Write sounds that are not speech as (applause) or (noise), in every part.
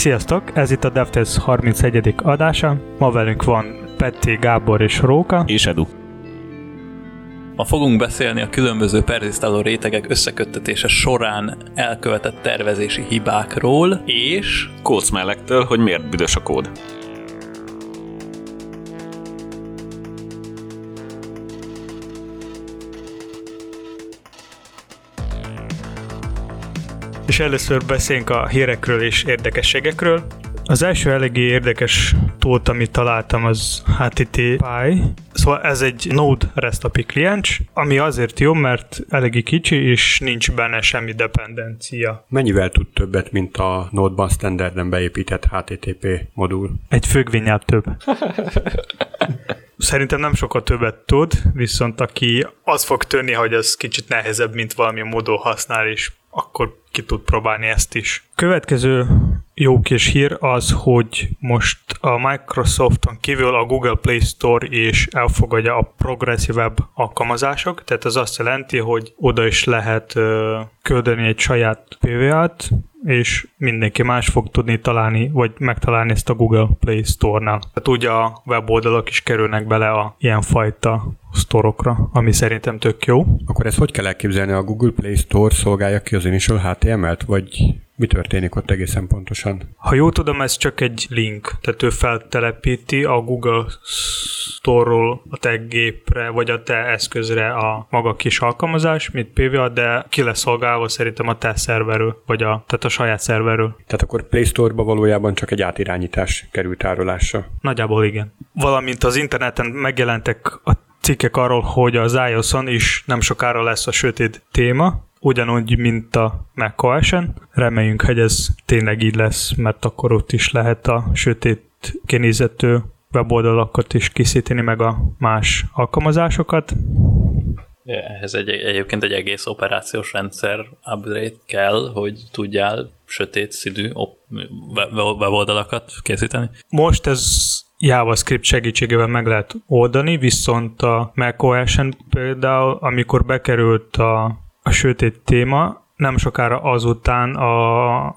Sziasztok, ez itt a DevTest 31. adása. Ma velünk van Petti, Gábor és Róka. És Edu. Ma fogunk beszélni a különböző perzisztáló rétegek összeköttetése során elkövetett tervezési hibákról, és kódszmellektől, hogy miért büdös a kód. És először beszélünk a hírekről és érdekességekről. Az első eléggé érdekes tót, amit találtam, az HTTP. Szóval ez egy Node REST API kliens, ami azért jó, mert eléggé kicsi, és nincs benne semmi dependencia. Mennyivel tud többet, mint a Node-ban standarden beépített HTTP modul? Egy függvényel több. Szerintem nem sokat többet tud, viszont aki az fog törni, hogy az kicsit nehezebb, mint valami modul használ, és akkor ki tud próbálni ezt is. Következő jó kis hír az, hogy most a Microsofton kívül a Google Play Store is elfogadja a Progressive Web alkalmazások, tehát ez azt jelenti, hogy oda is lehet küldeni egy saját PVA-t, és mindenki más fog tudni találni, vagy megtalálni ezt a Google Play Store-nál. Tehát úgy a weboldalak is kerülnek bele a ilyenfajta sztorokra, ami szerintem tök jó. Akkor ezt hogy kell elképzelni? A Google Play Store szolgálja ki az Initial HTML-t, vagy mi történik ott egészen pontosan? Ha jól tudom, ez csak egy link, tehát ő feltelepíti a Google Store-ról a te gépre, vagy a te eszközre a maga kis alkalmazás, mint PVA, de ki lesz szolgálva szerintem a te szerverről, vagy a, tehát a saját szerverről. Tehát akkor Play Store-ba valójában csak egy átirányítás került tárolásra. Nagyjából igen. Valamint az interneten megjelentek a cikkek arról, hogy az iOS-on is nem sokára lesz a sötét téma, ugyanúgy, mint a macOS-en. Reméljünk, hogy ez tényleg így lesz, mert akkor ott is lehet a sötét kinézetű weboldalakat is készíteni, meg a más alkalmazásosokat. Ehhez egy, egyébként egy egész operációs rendszer upgrade kell, hogy tudjál sötét szidű weboldalakat készíteni. Most ez JavaScript segítségével meg lehet oldani, viszont a macOS-en például, amikor bekerült a, a sötét téma, nem sokára azután a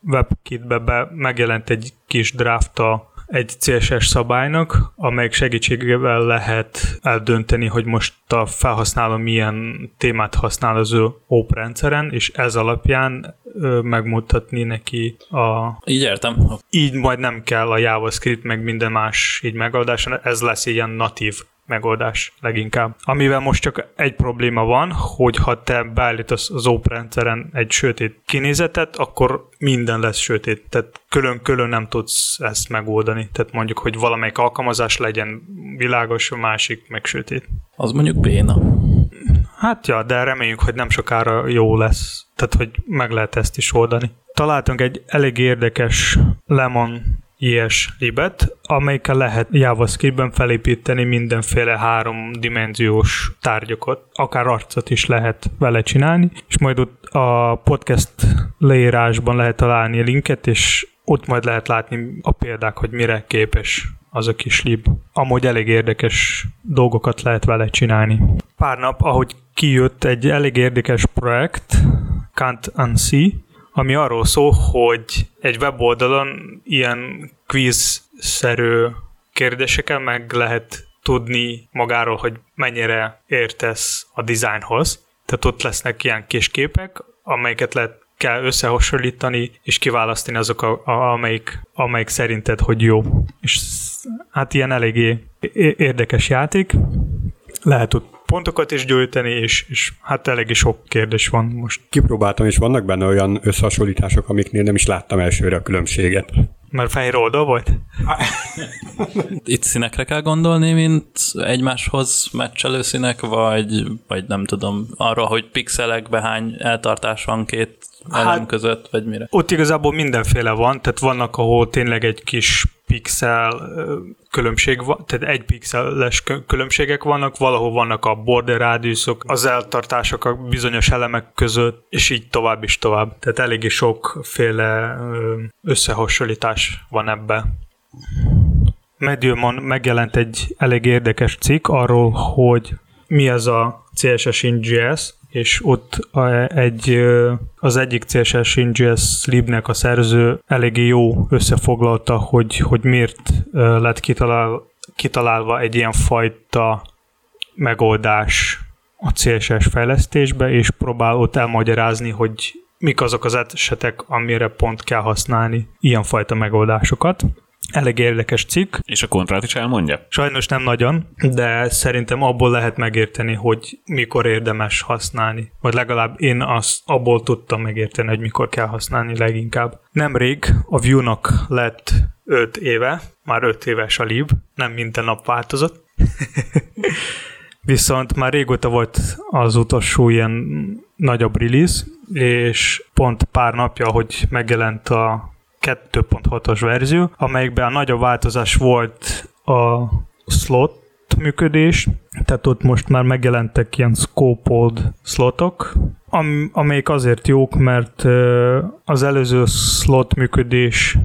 WebKit-be be megjelent egy kis draft a egy CSS szabálynak, amelyik segítségével lehet eldönteni, hogy most a felhasználó milyen témát használ az ő OP rendszeren, és ez alapján megmutatni neki a... Így értem. Így majd nem kell a JavaScript, meg minden más így megoldás, ez lesz ilyen natív megoldás leginkább. Amivel most csak egy probléma van, hogy ha te beállítasz az OP rendszeren egy sötét kinézetet, akkor minden lesz sötét. Tehát külön-külön nem tudsz ezt megoldani. Tehát mondjuk, hogy valamelyik alkalmazás legyen világos, a másik meg sötét. Az mondjuk béna. Hát ja, de reméljük, hogy nem sokára jó lesz. Tehát, hogy meg lehet ezt is oldani. Találtunk egy elég érdekes Lemon ilyes libet, amelyikkel lehet JavaScript-ben felépíteni mindenféle háromdimenziós tárgyakat, akár arcot is lehet vele csinálni, és majd ott a podcast leírásban lehet találni a linket, és ott majd lehet látni a példák, hogy mire képes az a kis lib. Amúgy elég érdekes dolgokat lehet vele csinálni. Pár nap, ahogy kijött egy elég érdekes projekt, Can't Unsee, ami arról szól, hogy egy weboldalon ilyen quiz-szerű kérdéseken meg lehet tudni magáról, hogy mennyire értesz a designhoz. Tehát ott lesznek ilyen kis képek, amelyeket lehet kell összehasonlítani, és kiválasztani azok, a, a, amelyik, amelyik szerinted, hogy jó. És hát ilyen eléggé érdekes játék. Lehet ott pontokat is gyűjteni, és, és hát eléggé sok kérdés van most. Kipróbáltam, és vannak benne olyan összehasonlítások, amiknél nem is láttam elsőre a különbséget. Mert fehér oldal volt? (laughs) Itt színekre kell gondolni, mint egymáshoz meccselő színek, vagy, vagy nem tudom, arra, hogy pixelekbe hány eltartás van két elem hát, között, vagy mire? Ott igazából mindenféle van, tehát vannak, ahol tényleg egy kis pixel különbség van, tehát egy pixeles különbségek vannak, valahol vannak a border rádiuszok, az eltartások a bizonyos elemek között, és így tovább is tovább. Tehát eléggé sokféle összehasonlítás van ebbe. Mediumon megjelent egy elég érdekes cikk arról, hogy mi ez a CSS in JS, és ott egy, az egyik CSS Ingest libnek a szerző eléggé jó összefoglalta, hogy, hogy miért lett kitalál, kitalálva egy ilyen fajta megoldás a CSS fejlesztésbe, és próbál ott elmagyarázni, hogy mik azok az esetek, amire pont kell használni ilyenfajta megoldásokat. Elég érdekes cikk. És a kontrát is elmondja? Sajnos nem nagyon, de szerintem abból lehet megérteni, hogy mikor érdemes használni. Vagy legalább én azt abból tudtam megérteni, hogy mikor kell használni leginkább. Nemrég a Vue-nak lett 5 éve, már 5 éves a lib, nem minden nap változott. (laughs) Viszont már régóta volt az utolsó ilyen nagyobb release, és pont pár napja, hogy megjelent a 2.6-os verzió, amelyikben a nagyobb változás volt a slot működés, tehát ott most már megjelentek ilyen scoped slotok, am- amelyik azért jók, mert az előző slot működés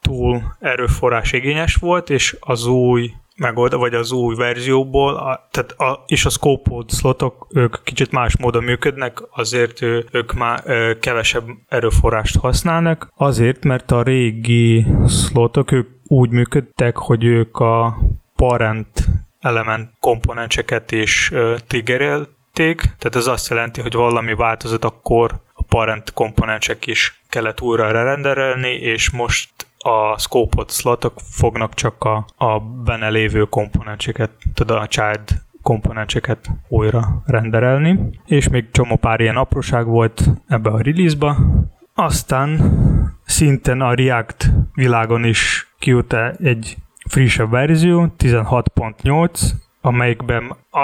túl erőforrás igényes volt, és az új megold, vagy az új verzióból, a, tehát a, és a scoped slotok, ők kicsit más módon működnek, azért ő, ők már ö, kevesebb erőforrást használnak, azért, mert a régi slotok, ők úgy működtek, hogy ők a parent element komponenseket is ö, triggerelték, tehát ez azt jelenti, hogy valami változott, akkor a parent komponensek is kellett újra renderelni, és most a scope-ot slotok fognak csak a, a benne lévő komponenseket, tudod, a child komponenseket újra renderelni, és még csomó pár ilyen apróság volt ebbe a release-ba. Aztán szinten a React világon is kijött egy frissebb verzió, 16.8, amelyikben a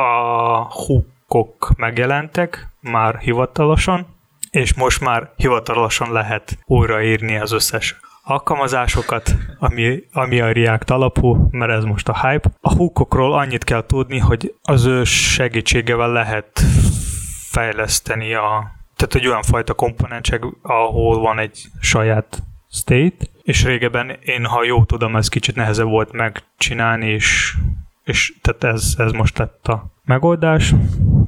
hookok megjelentek már hivatalosan, és most már hivatalosan lehet újraírni az összes alkalmazásokat, ami, ami a React alapú, mert ez most a hype. A hookokról annyit kell tudni, hogy az ő segítségevel lehet fejleszteni a tehát egy olyan fajta komponensek, ahol van egy saját state, és régebben én, ha jó tudom, ez kicsit nehezebb volt megcsinálni, és, és tehát ez, ez most lett a megoldás.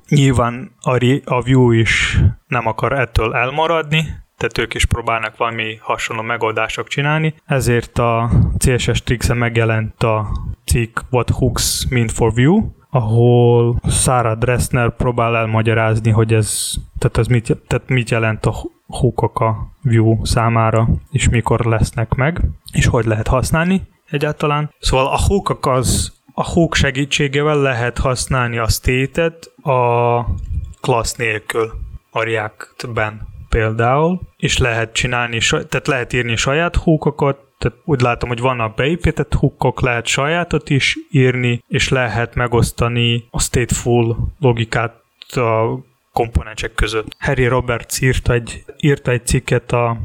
Nyilván a, a Vue is nem akar ettől elmaradni, tehát ők is próbálnak valami hasonló megoldások csinálni. Ezért a CSS Tricks-en megjelent a cikk What Hooks Mean for View, ahol Sarah Dressner próbál elmagyarázni, hogy ez, tehát ez mit, tehát mit jelent a hookok a View számára, és mikor lesznek meg, és hogy lehet használni egyáltalán. Szóval a hookok az a hook segítségével lehet használni a state-et a class nélkül a React-ben például, és lehet csinálni, tehát lehet írni saját hookokat, tehát úgy látom, hogy vannak beépített hookok, lehet sajátot is írni, és lehet megosztani a stateful logikát a komponensek között. Harry Roberts írt egy, írt egy cikket a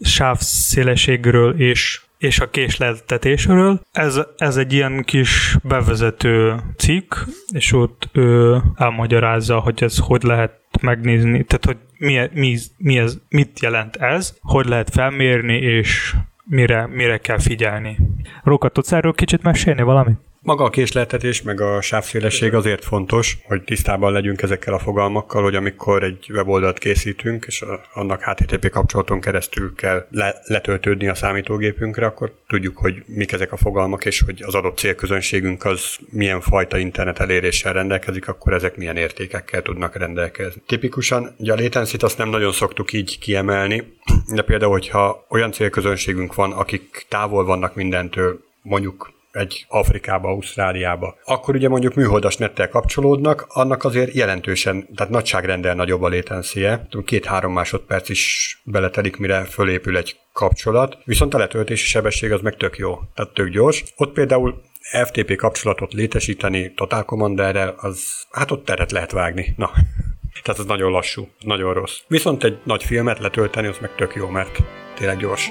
sávszélességről és és a késleltetésről. Ez, ez egy ilyen kis bevezető cikk, és ott ő elmagyarázza, hogy ez hogy lehet megnézni, tehát hogy mi, mi, mi ez, mit jelent ez, hogy lehet felmérni, és mire, mire kell figyelni. Róka, tudsz erről kicsit mesélni valamit? Maga a késleltetés, meg a sávszélesség azért fontos, hogy tisztában legyünk ezekkel a fogalmakkal, hogy amikor egy weboldalt készítünk, és annak HTTP kapcsolaton keresztül kell le- letöltődni a számítógépünkre, akkor tudjuk, hogy mik ezek a fogalmak, és hogy az adott célközönségünk az milyen fajta internet eléréssel rendelkezik, akkor ezek milyen értékekkel tudnak rendelkezni. Tipikusan, ugye a latency azt nem nagyon szoktuk így kiemelni, de például, hogyha olyan célközönségünk van, akik távol vannak mindentől, mondjuk egy Afrikába, Ausztráliába, akkor ugye mondjuk műholdas nettel kapcsolódnak, annak azért jelentősen, tehát nagyságrendel nagyobb a létenszéje, két-három másodperc is beletelik, mire fölépül egy kapcsolat, viszont a letöltési sebesség az meg tök jó, tehát tök gyors. Ott például FTP kapcsolatot létesíteni Total Commanderrel, az hát ott teret lehet vágni. Na, (laughs) tehát az nagyon lassú, nagyon rossz. Viszont egy nagy filmet letölteni, az meg tök jó, mert tényleg gyors.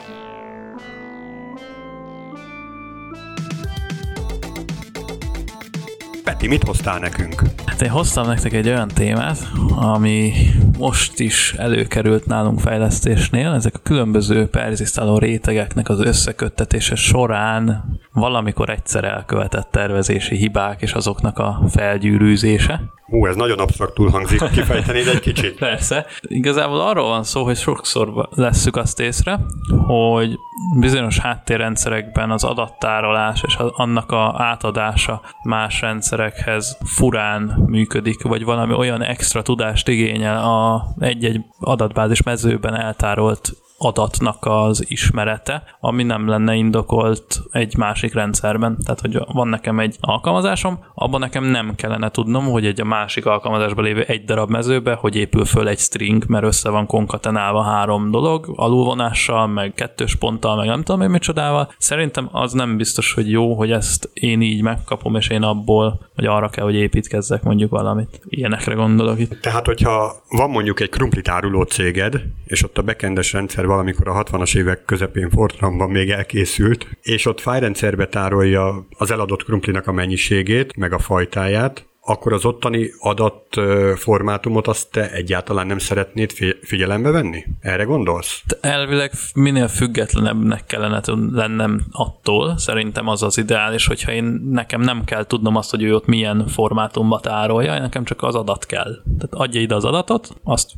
Peti, mit hoztál nekünk? Hát én hoztam nektek egy olyan témát, ami most is előkerült nálunk fejlesztésnél. Ezek a különböző perzisztáló rétegeknek az összeköttetése során valamikor egyszer elkövetett tervezési hibák és azoknak a felgyűrűzése. Ú, ez nagyon absztraktul hangzik, kifejtenéd egy kicsit. (laughs) Persze. Igazából arról van szó, hogy sokszor leszük azt észre, hogy bizonyos háttérrendszerekben az adattárolás és annak a átadása más rendszerekhez furán működik, vagy valami olyan extra tudást igényel a egy-egy adatbázis mezőben eltárolt adatnak az ismerete, ami nem lenne indokolt egy másik rendszerben. Tehát, hogy van nekem egy alkalmazásom, abban nekem nem kellene tudnom, hogy egy a másik alkalmazásban lévő egy darab mezőbe, hogy épül föl egy string, mert össze van konkatenálva három dolog, alulvonással, meg kettős ponttal, meg nem tudom én micsodával. Szerintem az nem biztos, hogy jó, hogy ezt én így megkapom, és én abból, vagy arra kell, hogy építkezzek mondjuk valamit. Ilyenekre gondolok itt. Tehát, hogyha van mondjuk egy krumplitáruló céged, és ott a bekendes rendszer valamikor a 60-as évek közepén Fortranban még elkészült, és ott fájrendszerbe tárolja az eladott krumplinak a mennyiségét, meg a fajtáját, akkor az ottani adatformátumot azt te egyáltalán nem szeretnéd figyelembe venni? Erre gondolsz? Elvileg minél függetlenebbnek kellene lennem attól, szerintem az az ideális, hogyha én nekem nem kell tudnom azt, hogy ő ott milyen formátumba tárolja, nekem csak az adat kell. Tehát adja ide az adatot, azt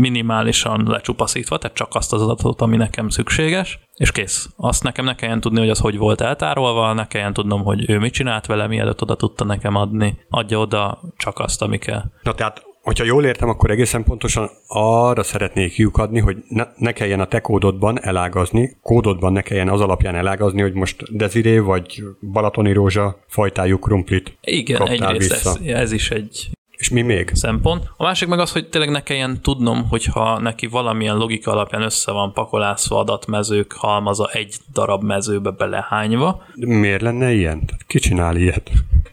minimálisan lecsupaszítva, tehát csak azt az adatot, ami nekem szükséges, és kész. Azt nekem ne kelljen tudni, hogy az hogy volt eltárolva, ne kelljen tudnom, hogy ő mit csinált vele, mielőtt oda tudta nekem adni. Adja oda csak azt, ami kell. Na tehát Hogyha jól értem, akkor egészen pontosan arra szeretnék lyukadni, hogy ne, ne kelljen a te kódodban elágazni, kódodban ne kelljen az alapján elágazni, hogy most Desiré vagy Balatoni Rózsa fajtájú krumplit Igen, egyrészt ez, ez is egy és mi még? Szempont. A másik meg az, hogy tényleg ne kelljen tudnom, hogyha neki valamilyen logika alapján össze van pakolászva adatmezők halmaza egy darab mezőbe belehányva. De miért lenne ilyen? Ki csinál ilyet?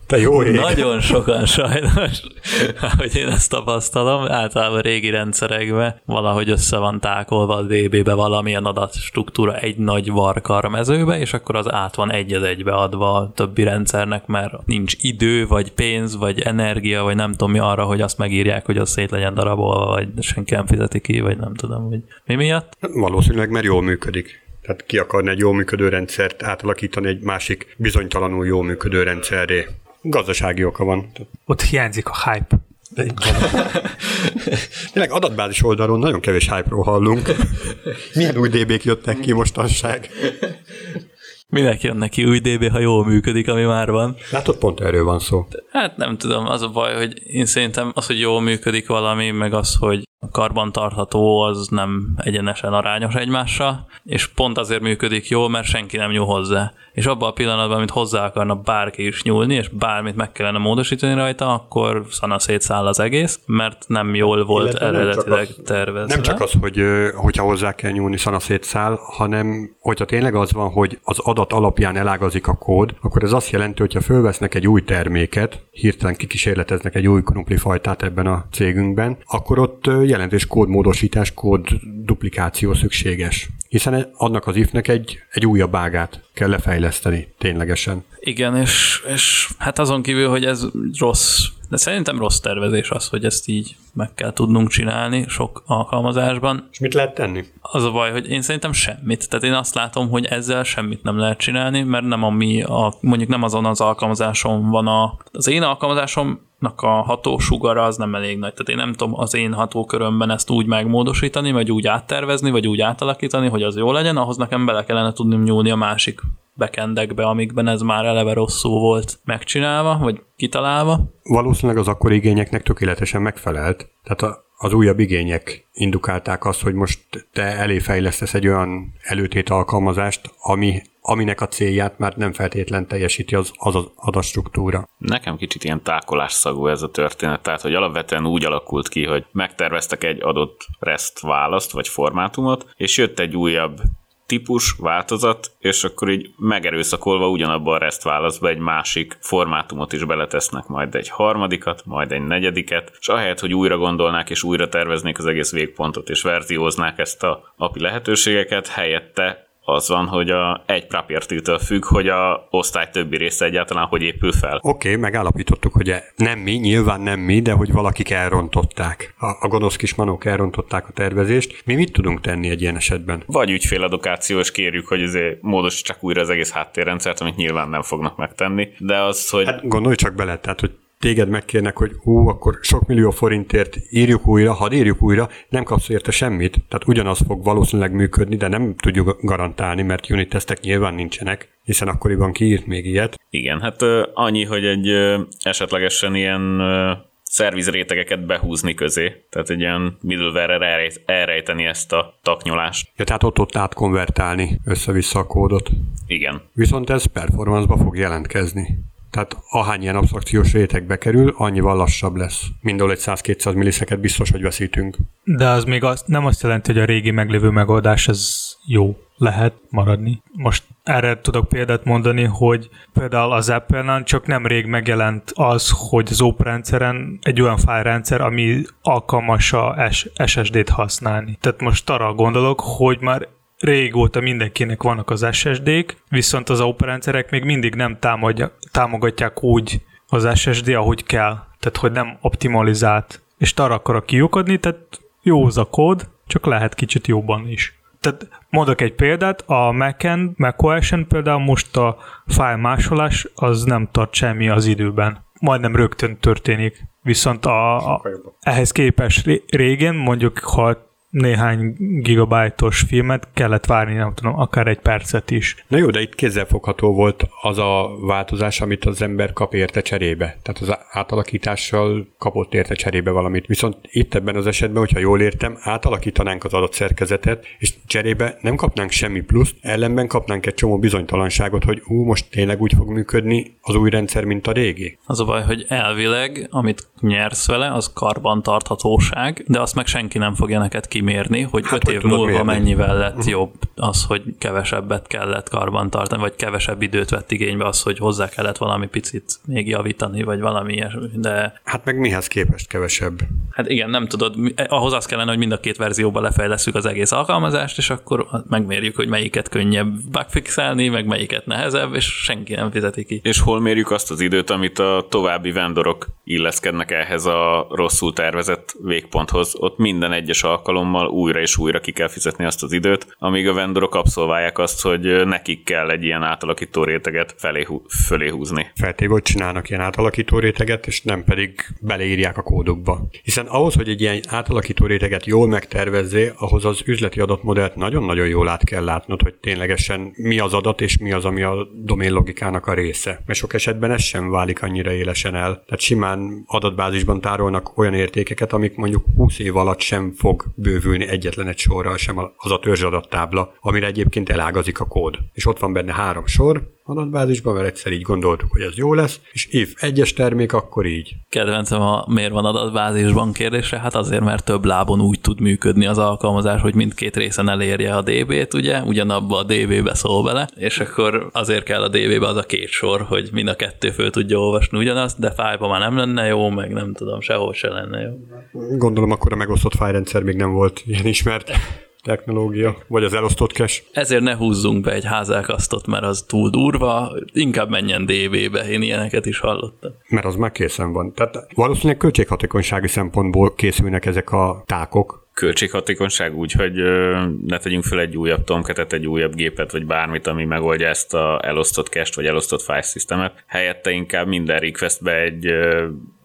Te jó ég. Nagyon sokan sajnos, (laughs) hogy én ezt tapasztalom, általában régi rendszerekben valahogy össze van tákolva a DB-be valamilyen adatstruktúra egy nagy varkar mezőbe, és akkor az át van egy az egybe adva a többi rendszernek, mert nincs idő, vagy pénz, vagy energia, vagy nem tudom mi arra, hogy azt megírják, hogy az szét legyen darabolva, vagy senki nem fizeti ki, vagy nem tudom, hogy mi miatt. Valószínűleg, mert jól működik. Tehát ki akarna egy jól működő rendszert átalakítani egy másik bizonytalanul jól működő rendszerré. Gazdasági oka van. Ott hiányzik a hype. (laughs) Tényleg adatbázis oldalon nagyon kevés hype-ról hallunk. Milyen új DB-k jöttek ki mostanság? Minek jön neki új DB, ha jól működik, ami már van? Látod, pont erről van szó. Hát nem tudom, az a baj, hogy én szerintem az, hogy jól működik valami, meg az, hogy karbantartható az nem egyenesen arányos egymással, és pont azért működik jól, mert senki nem nyúl hozzá. És abban a pillanatban, amit hozzá akarna bárki is nyúlni, és bármit meg kellene módosítani rajta, akkor szana szétszáll az egész, mert nem jól volt Illetve eredetileg nem tervezve. Nem csak az, hogy hogyha hozzá kell nyúlni, szana szétszáll, hanem hogyha tényleg az van, hogy az adat alapján elágazik a kód, akkor ez azt jelenti, hogyha fölvesznek egy új terméket, hirtelen kikísérleteznek egy új krumplifajtát ebben a cégünkben, akkor ott jelentős kódmódosítás, kód duplikáció szükséges. Hiszen annak az ifnek egy, egy újabb ágát kell lefejleszteni ténylegesen. Igen, és, és hát azon kívül, hogy ez rossz, de szerintem rossz tervezés az, hogy ezt így meg kell tudnunk csinálni sok alkalmazásban. És mit lehet tenni? Az a baj, hogy én szerintem semmit. Tehát én azt látom, hogy ezzel semmit nem lehet csinálni, mert nem ami a, mondjuk nem azon az alkalmazáson van a, az én alkalmazásom a hatósugara az nem elég nagy. Tehát én nem tudom az én hatókörömben ezt úgy megmódosítani, vagy úgy áttervezni, vagy úgy átalakítani, hogy az jó legyen, ahhoz nekem bele kellene tudni nyúlni a másik bekendekbe, amikben ez már eleve rosszul volt megcsinálva, vagy kitalálva. Valószínűleg az akkori igényeknek tökéletesen megfelelt. Tehát a, az újabb igények indukálták azt, hogy most te elé fejlesztesz egy olyan előtét alkalmazást, ami aminek a célját már nem feltétlen teljesíti az, az, az adatstruktúra. Nekem kicsit ilyen tákolás szagú ez a történet, tehát hogy alapvetően úgy alakult ki, hogy megterveztek egy adott REST választ vagy formátumot, és jött egy újabb típus, változat, és akkor így megerőszakolva ugyanabban a REST válaszba egy másik formátumot is beletesznek, majd egy harmadikat, majd egy negyediket, és ahelyett, hogy újra gondolnák és újra terveznék az egész végpontot, és verzióznák ezt a API lehetőségeket, helyette az van, hogy a egy property függ, hogy a osztály többi része egyáltalán hogy épül fel. Oké, okay, megállapítottuk, hogy nem mi, nyilván nem mi, de hogy valakik elrontották. A, a gonosz kis manók elrontották a tervezést. Mi mit tudunk tenni egy ilyen esetben? Vagy ügyféledukáció, és kérjük, hogy azért módosítsák újra az egész háttérrendszert, amit nyilván nem fognak megtenni. De az, hogy... Hát gondolj csak bele, tehát, hogy téged megkérnek, hogy ú, akkor sok millió forintért írjuk újra, ha írjuk újra, nem kapsz érte semmit. Tehát ugyanaz fog valószínűleg működni, de nem tudjuk garantálni, mert unit tesztek nyilván nincsenek, hiszen akkoriban kiírt még ilyet. Igen, hát annyi, hogy egy esetlegesen ilyen uh, szerviz rétegeket behúzni közé, tehát egy ilyen middleware-re elrejteni ezt a taknyolást. Ja, tehát ott-ott átkonvertálni össze-vissza a kódot. Igen. Viszont ez performance-ba fog jelentkezni. Tehát ahány ilyen absztrakciós réteg bekerül, annyival lassabb lesz. Mindol egy 100-200 milliseket biztos, hogy veszítünk. De az még azt, nem azt jelenti, hogy a régi meglévő megoldás ez jó lehet maradni. Most erre tudok példát mondani, hogy például az Apple-en csak nemrég megjelent az, hogy az rendszeren egy olyan fájrendszer, ami alkalmas a SSD-t használni. Tehát most arra gondolok, hogy már régóta mindenkinek vannak az SSD-k, viszont az operendszerek még mindig nem támogatják úgy az SSD, ahogy kell. Tehát, hogy nem optimalizált. És arra akarok kiukadni, tehát jó az a kód, csak lehet kicsit jobban is. Tehát mondok egy példát, a Mac-en, macOS-en például most a file másolás az nem tart semmi az időben. Majdnem rögtön történik. Viszont a, a, ehhez képest régen, mondjuk ha néhány gigabájtos filmet kellett várni, nem tudom, akár egy percet is. Na jó, de itt kézzelfogható volt az a változás, amit az ember kap érte cserébe. Tehát az átalakítással kapott érte cserébe valamit. Viszont itt ebben az esetben, hogyha jól értem, átalakítanánk az adott szerkezetet, és cserébe nem kapnánk semmi pluszt, ellenben kapnánk egy csomó bizonytalanságot, hogy ú, most tényleg úgy fog működni az új rendszer, mint a régi. Az a baj, hogy elvileg, amit nyersz vele, az karbantarthatóság, de azt meg senki nem fogja neked ki kimérni, hogy hát, öt év múlva mérni? mennyivel lett uh-huh. jobb az, hogy kevesebbet kellett karbantartani, vagy kevesebb időt vett igénybe az, hogy hozzá kellett valami picit még javítani, vagy valami ilyesmi, de... Hát meg mihez képest kevesebb? Hát igen, nem tudod, ahhoz az kellene, hogy mind a két verzióban lefejleszünk az egész alkalmazást, és akkor megmérjük, hogy melyiket könnyebb bugfixelni, meg melyiket nehezebb, és senki nem fizeti ki. És hol mérjük azt az időt, amit a további vendorok illeszkednek ehhez a rosszul tervezett végponthoz? Ott minden egyes alkalom alkalommal újra és újra ki kell fizetni azt az időt, amíg a vendorok abszolválják azt, hogy nekik kell egy ilyen átalakító réteget felé, fölé húzni. Feltéve, hogy csinálnak ilyen átalakító réteget, és nem pedig beleírják a kódokba. Hiszen ahhoz, hogy egy ilyen átalakító réteget jól megtervezzé, ahhoz az üzleti adatmodellt nagyon-nagyon jól át kell látnod, hogy ténylegesen mi az adat, és mi az, ami a domén logikának a része. Mert sok esetben ez sem válik annyira élesen el. Tehát simán adatbázisban tárolnak olyan értékeket, amik mondjuk 20 év alatt sem fog bővülni bővülni egyetlen egy sorral sem az a törzsadattábla, amire egyébként elágazik a kód. És ott van benne három sor, adatbázisban, mert egyszer így gondoltuk, hogy ez jó lesz, és if egyes termék, akkor így. Kedvencem a miért van adatbázisban kérdése, hát azért, mert több lábon úgy tud működni az alkalmazás, hogy mindkét részen elérje a DB-t, ugye, ugyanabba a DB-be szól bele, és akkor azért kell a DB-be az a két sor, hogy mind a kettő föl tudja olvasni ugyanazt, de fájba már nem lenne jó, meg nem tudom, sehol se lenne jó. Gondolom akkor a megosztott fájrendszer még nem volt ilyen ismert technológia, vagy az elosztott cache. Ezért ne húzzunk be egy házákasztot, mert az túl durva, inkább menjen DB-be, én ilyeneket is hallottam. Mert az már készen van. Tehát valószínűleg költséghatékonysági szempontból készülnek ezek a tákok, költséghatékonyság úgy, hogy ne tegyünk fel egy újabb tomketet, egy újabb gépet, vagy bármit, ami megoldja ezt a elosztott cache vagy elosztott file systemet. Helyette inkább minden requestbe egy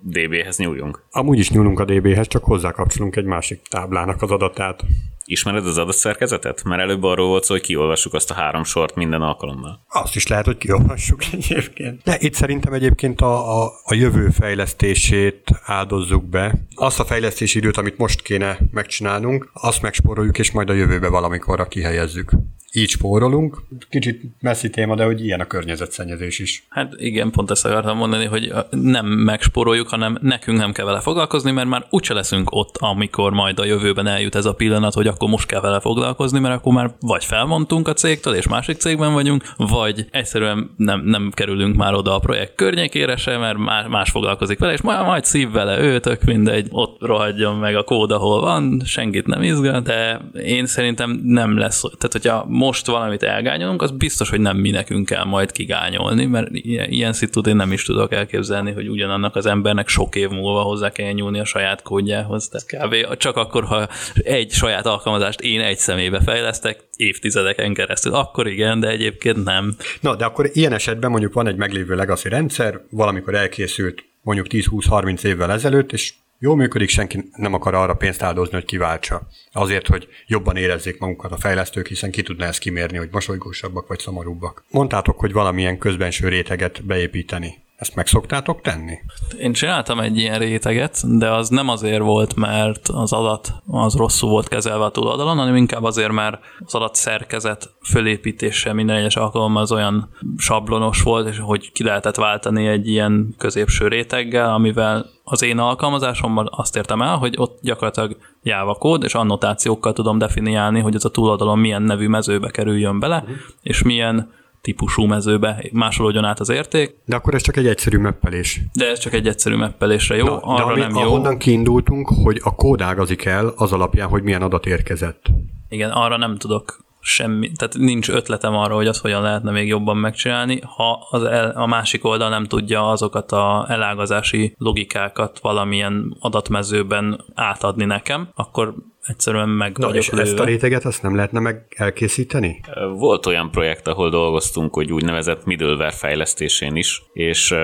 DB-hez nyúljunk. Amúgy is nyúlunk a DB-hez, csak hozzákapcsolunk egy másik táblának az adatát. Ismered az adatszerkezetet? Mert előbb arról volt szó, hogy kiolvassuk azt a három sort minden alkalommal. Azt is lehet, hogy kiolvassuk (laughs) egyébként. De itt szerintem egyébként a, a, a jövő fejlesztését áldozzuk be. Azt a fejlesztési időt, amit most kéne megcsinálnunk, azt megspóroljuk, és majd a jövőbe valamikorra kihelyezzük így spórolunk. Kicsit messzi téma, de hogy ilyen a környezetszennyezés is. Hát igen, pont ezt akartam mondani, hogy nem megspóroljuk, hanem nekünk nem kell vele foglalkozni, mert már úgyse leszünk ott, amikor majd a jövőben eljut ez a pillanat, hogy akkor most kell vele foglalkozni, mert akkor már vagy felmondtunk a cégtől, és másik cégben vagyunk, vagy egyszerűen nem, nem kerülünk már oda a projekt környékére se, mert más, más foglalkozik vele, és majd, majd szív vele őtök, mindegy, ott rohadjon meg a kód, ahol van, senkit nem izgat, de én szerintem nem lesz, tehát hogyha most valamit elgányolunk, az biztos, hogy nem mi nekünk kell majd kigányolni, mert ilyen, ilyen szitut én nem is tudok elképzelni, hogy ugyanannak az embernek sok év múlva hozzá kell nyúlni a saját kódjához. Tehát kb. csak akkor, ha egy saját alkalmazást én egy szemébe fejlesztek, évtizedeken keresztül, akkor igen, de egyébként nem. Na, de akkor ilyen esetben mondjuk van egy meglévő legacy rendszer, valamikor elkészült mondjuk 10-20-30 évvel ezelőtt, és jól működik, senki nem akar arra pénzt áldozni, hogy kiváltsa. Azért, hogy jobban érezzék magukat a fejlesztők, hiszen ki tudná ezt kimérni, hogy mosolygósabbak vagy szomorúbbak. Mondtátok, hogy valamilyen közbenső réteget beépíteni. Ezt meg szoktátok tenni? Én csináltam egy ilyen réteget, de az nem azért volt, mert az adat az rosszul volt kezelve a túloldalon, hanem inkább azért, mert az adat szerkezet fölépítése minden egyes alkalommal az olyan sablonos volt, és hogy ki lehetett váltani egy ilyen középső réteggel, amivel az én alkalmazásomban azt értem el, hogy ott gyakorlatilag Java kód, és annotációkkal tudom definiálni, hogy ez a túloldalon milyen nevű mezőbe kerüljön bele, uh-huh. és milyen típusú mezőbe másolódjon át az érték. De akkor ez csak egy egyszerű meppelés. De ez csak egy egyszerű meppelésre jó, Na, arra de ami, nem jó. Ahonnan kiindultunk, hogy a kód ágazik el az alapján, hogy milyen adat érkezett. Igen, arra nem tudok semmi, tehát nincs ötletem arra, hogy azt hogyan lehetne még jobban megcsinálni, ha az el, a másik oldal nem tudja azokat a elágazási logikákat valamilyen adatmezőben átadni nekem, akkor egyszerűen meg Na, és lőve. ezt a réteget azt nem lehetne meg elkészíteni? Volt olyan projekt, ahol dolgoztunk, hogy úgynevezett middleware fejlesztésén is, és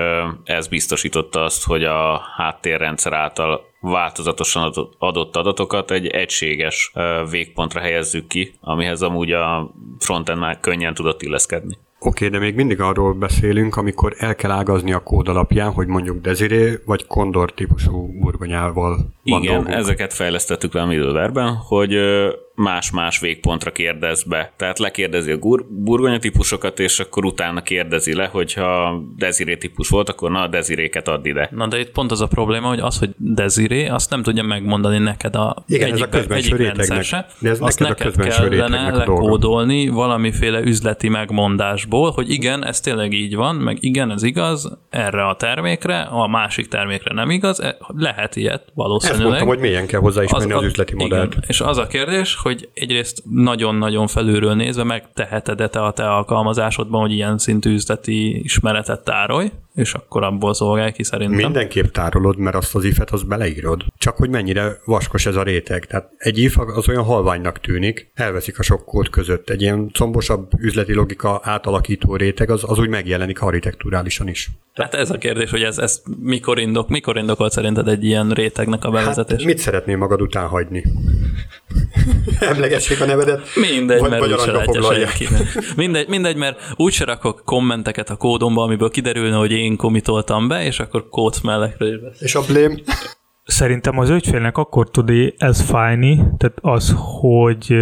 ez biztosította azt, hogy a háttérrendszer által változatosan adott adatokat egy egységes végpontra helyezzük ki, amihez amúgy a frontend már könnyen tudott illeszkedni. Oké, okay, de még mindig arról beszélünk, amikor el kell ágazni a kód alapján, hogy mondjuk Desiré vagy Condor típusú burgonyával van Igen, dolgunk. ezeket fejlesztettük le a middleware hogy más-más végpontra kérdez be. Tehát lekérdezi a gur- burgonya típusokat, és akkor utána kérdezi le, hogyha Desiré típus volt, akkor na a Desiréket add ide. Na de itt pont az a probléma, hogy az, hogy Desiré, azt nem tudja megmondani neked a Igen, egyik, ez a közbenső rétegnek. Se, de ez azt neked, neked kellene lekódolni valamiféle üzleti megmondásból, hogy igen, ez tényleg így van, meg igen, ez igaz, erre a termékre, a másik termékre nem igaz, e, lehet ilyet valószínűleg. Ezt mondtam, hogy milyen kell hozzáismerni az, az üzleti modellt. Igen. És az a kérdés, hogy egyrészt nagyon-nagyon felülről nézve megteheted-e te a te alkalmazásodban, hogy ilyen szintű üzleti ismeretet tárolj, és akkor abból szolgálj ki szerintem. Mindenképp tárolod, mert azt az ifet az beleírod. Csak hogy mennyire vaskos ez a réteg. Tehát egy if az olyan halványnak tűnik, elveszik a sok kód között. Egy ilyen combosabb üzleti logika átalakító réteg az, az úgy megjelenik architekturálisan is. Tehát ez a kérdés, hogy ez, ez mikor, indok, mikor indokolt szerinted egy ilyen rétegnek a bevezetés? Hát mit szeretnél magad után hagyni? (laughs) Emlegessék a nevedet. Mindegy, vagy, mert úgyse Mindegy, mindegy, mert úgyse rakok kommenteket a kódomba, amiből kiderülne, hogy én komitoltam be, és akkor kód mellekre is lesz. És a blém? Szerintem az ügyfélnek akkor tud ez fájni, tehát az, hogy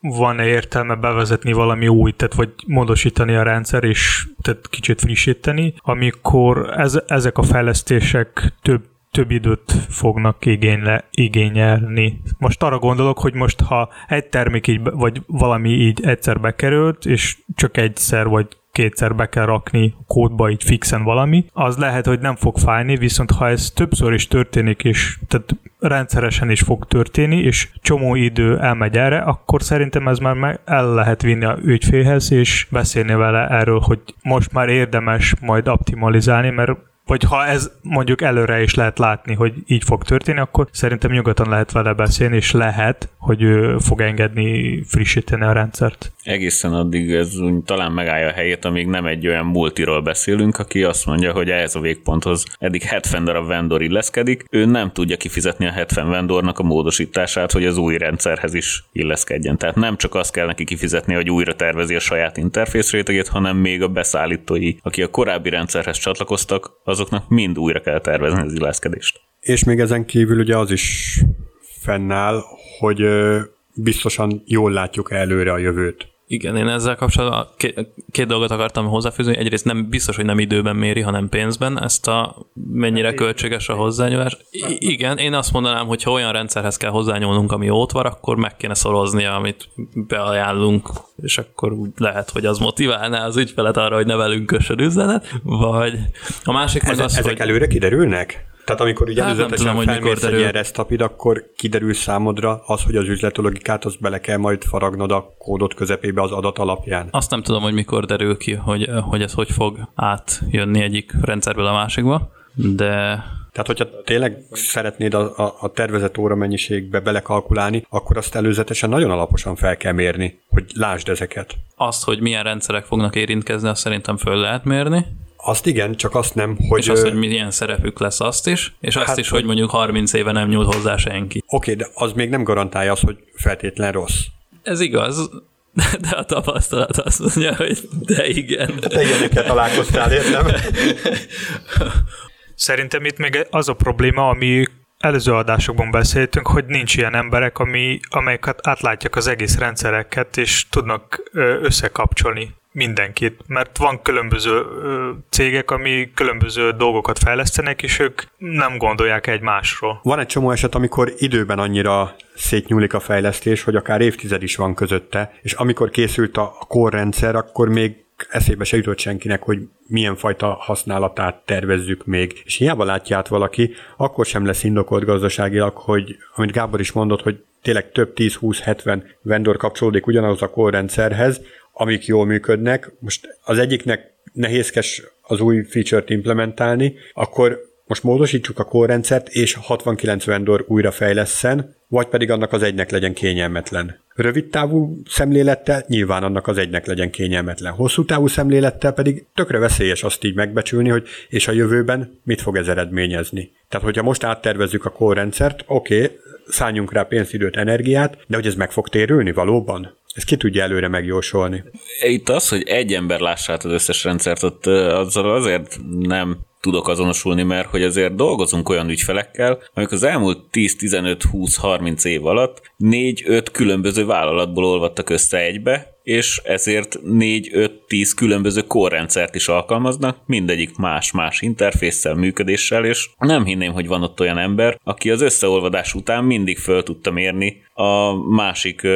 van-e értelme bevezetni valami új, tehát vagy módosítani a rendszer, és tehát kicsit frissíteni, amikor ez, ezek a fejlesztések több több időt fognak igényle, igényelni. Most arra gondolok, hogy most ha egy termék így, vagy valami így egyszer bekerült, és csak egyszer vagy kétszer be kell rakni kódba így fixen valami, az lehet, hogy nem fog fájni, viszont ha ez többször is történik, és tehát rendszeresen is fog történni, és csomó idő elmegy erre, akkor szerintem ez már meg el lehet vinni a ügyfélhez, és beszélni vele erről, hogy most már érdemes majd optimalizálni, mert vagy ha ez mondjuk előre is lehet látni, hogy így fog történni, akkor szerintem nyugodtan lehet vele beszélni, és lehet, hogy ő fog engedni frissíteni a rendszert. Egészen addig ez úgy talán megállja a helyét, amíg nem egy olyan multiról beszélünk, aki azt mondja, hogy ez a végponthoz eddig 70 darab vendor illeszkedik, ő nem tudja kifizetni a 70 vendornak a módosítását, hogy az új rendszerhez is illeszkedjen. Tehát nem csak azt kell neki kifizetni, hogy újra tervezi a saját interfész rétegét, hanem még a beszállítói, aki a korábbi rendszerhez csatlakoztak, azoknak mind újra kell tervezni az illeszkedést. És még ezen kívül ugye az is fennáll, hogy biztosan jól látjuk előre a jövőt. Igen, én ezzel kapcsolatban két, két dolgot akartam hozzáfűzni. Egyrészt nem biztos, hogy nem időben méri, hanem pénzben ezt a mennyire költséges a hozzányúlás. I- igen, én azt mondanám, hogy ha olyan rendszerhez kell hozzányúlnunk, ami ott van, akkor meg kéne szoroznia, amit beajánlunk, és akkor lehet, hogy az motiválná az ügyfelet arra, hogy nevelünk kösöd üzenet, vagy a másik meg az, ezek hogy... előre kiderülnek? Tehát amikor így Hát előzetesen tudom, felmész egy ilyen resztapid, akkor kiderül számodra az, hogy az üzletologikát azt bele kell majd faragnod a kódot közepébe az adat alapján. Azt nem tudom, hogy mikor derül ki, hogy, hogy ez hogy fog átjönni egyik rendszerből a másikba, de Tehát, hogyha tényleg szeretnéd a, a, a tervezett óra mennyiségbe belekalkulálni, akkor azt előzetesen nagyon alaposan fel kell mérni, hogy lásd ezeket. azt, hogy milyen rendszerek fognak érintkezni, azt szerintem föl lehet mérni, Azt igen, csak azt nem, hogy... és azt, hogy milyen szerepük lesz azt is, és azt Hát, is, hogy mondjuk 30 éve nem nyúl hozzá senki. Oké, de az még nem garantálja azt, hogy feltétlen rossz. Ez igaz, (laughs) de a tapasztalat azt mondja, hogy de igen. Te ilyenekkel találkoztál, értem? (laughs) Szerintem itt még az a probléma, ami előző adásokban beszéltünk, hogy nincs ilyen emberek, ami, amelyek átlátják az egész rendszereket, és tudnak összekapcsolni mindenkit, mert van különböző cégek, ami különböző dolgokat fejlesztenek, és ők nem gondolják egymásról. Van egy csomó eset, amikor időben annyira szétnyúlik a fejlesztés, hogy akár évtized is van közötte, és amikor készült a core rendszer, akkor még eszébe se jutott senkinek, hogy milyen fajta használatát tervezzük még. És hiába látja át valaki, akkor sem lesz indokolt gazdaságilag, hogy, amit Gábor is mondott, hogy tényleg több 10-20-70 vendor kapcsolódik ugyanaz a core rendszerhez, amik jól működnek. Most az egyiknek nehézkes az új feature-t implementálni, akkor most módosítsuk a core rendszert, és 69 vendor újra fejleszen, vagy pedig annak az egynek legyen kényelmetlen. Rövid távú szemlélettel nyilván annak az egynek legyen kényelmetlen. Hosszú távú szemlélettel pedig tökre veszélyes azt így megbecsülni, hogy és a jövőben mit fog ez eredményezni. Tehát, hogyha most áttervezzük a core rendszert, oké, okay, szálljunk rá pénzidőt, energiát, de hogy ez meg fog térülni valóban? Ez ki tudja előre megjósolni. Itt az, hogy egy ember lássa át az összes rendszert, ott azzal azért nem tudok azonosulni, mert hogy azért dolgozunk olyan ügyfelekkel, amik az elmúlt 10-15-20-30 év alatt 4-5 különböző vállalatból olvadtak össze egybe, és ezért 4-5-10 különböző korrendszert is alkalmaznak, mindegyik más-más interfésszel, működéssel, és nem hinném, hogy van ott olyan ember, aki az összeolvadás után mindig föl tudta mérni a másik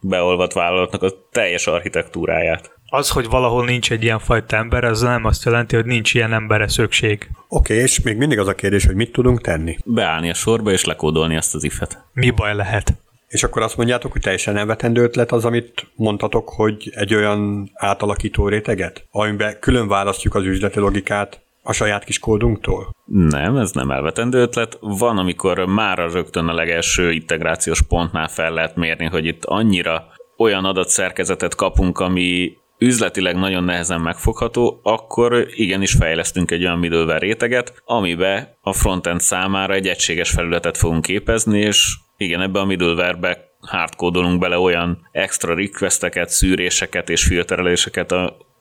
beolvadt vállalatnak a teljes architektúráját. Az, hogy valahol nincs egy ilyen fajta ember, az nem azt jelenti, hogy nincs ilyen emberre szükség. Oké, okay, és még mindig az a kérdés, hogy mit tudunk tenni. Beállni a sorba és lekódolni ezt az ifet. Mi baj lehet? És akkor azt mondjátok, hogy teljesen elvetendő ötlet az, amit mondtatok, hogy egy olyan átalakító réteget, amiben külön választjuk az üzleti logikát a saját kis kódunktól? Nem, ez nem elvetendő ötlet. Van, amikor már a rögtön a legelső integrációs pontnál fel lehet mérni, hogy itt annyira olyan adatszerkezetet kapunk, ami üzletileg nagyon nehezen megfogható, akkor igenis fejlesztünk egy olyan middleware réteget, amibe a frontend számára egy egységes felületet fogunk képezni, és igen, ebbe a middleware-be hardkódolunk bele olyan extra requesteket, szűréseket és filtereléseket,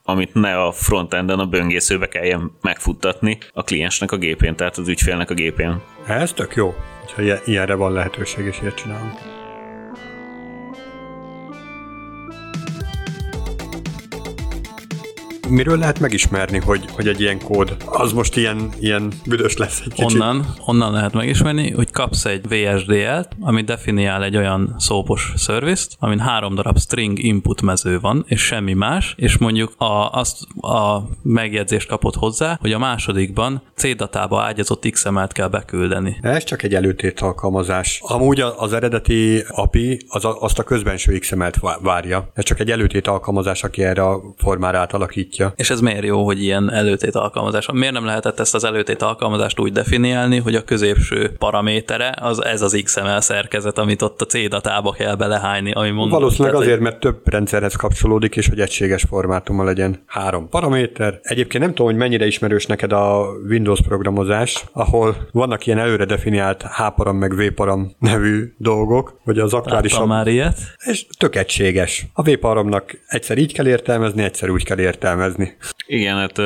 amit ne a frontenden a böngészőbe kelljen megfuttatni a kliensnek a gépén, tehát az ügyfélnek a gépén. Ez tök jó, hogyha ilyen- ilyenre van lehetőség, és ilyet csinálunk. Miről lehet megismerni, hogy, hogy egy ilyen kód, az most ilyen, ilyen büdös lesz egy kicsit? Onnan, onnan lehet megismerni, hogy kapsz egy VSDL-t, ami definiál egy olyan szópos szervizt, amin három darab string input mező van, és semmi más, és mondjuk a, azt a megjegyzést kapod hozzá, hogy a másodikban C-datába ágyazott XML-t kell beküldeni. Ez csak egy előtét alkalmazás. Amúgy az eredeti API az a, azt a közbenső XML-t vá- várja. Ez csak egy előtét alkalmazás, aki erre a formára átalakítja. És ez miért jó, hogy ilyen előtét alkalmazás? Miért nem lehetett ezt az előtét alkalmazást úgy definiálni, hogy a középső paramétere az ez az XML szerkezet, amit ott a C-datába kell belehányni, ami mondom. Valószínűleg Tehát, azért, mert több rendszerhez kapcsolódik, és hogy egységes formátuma legyen. Három paraméter. Egyébként nem tudom, hogy mennyire ismerős neked a Windows programozás, ahol vannak ilyen előre definiált H-param meg V-param nevű dolgok, hogy az aktuálisabb már ilyet. és tök egységes. A V-paramnak egyszer így kell értelmezni, egyszer úgy kell értelmezni. Igen, hát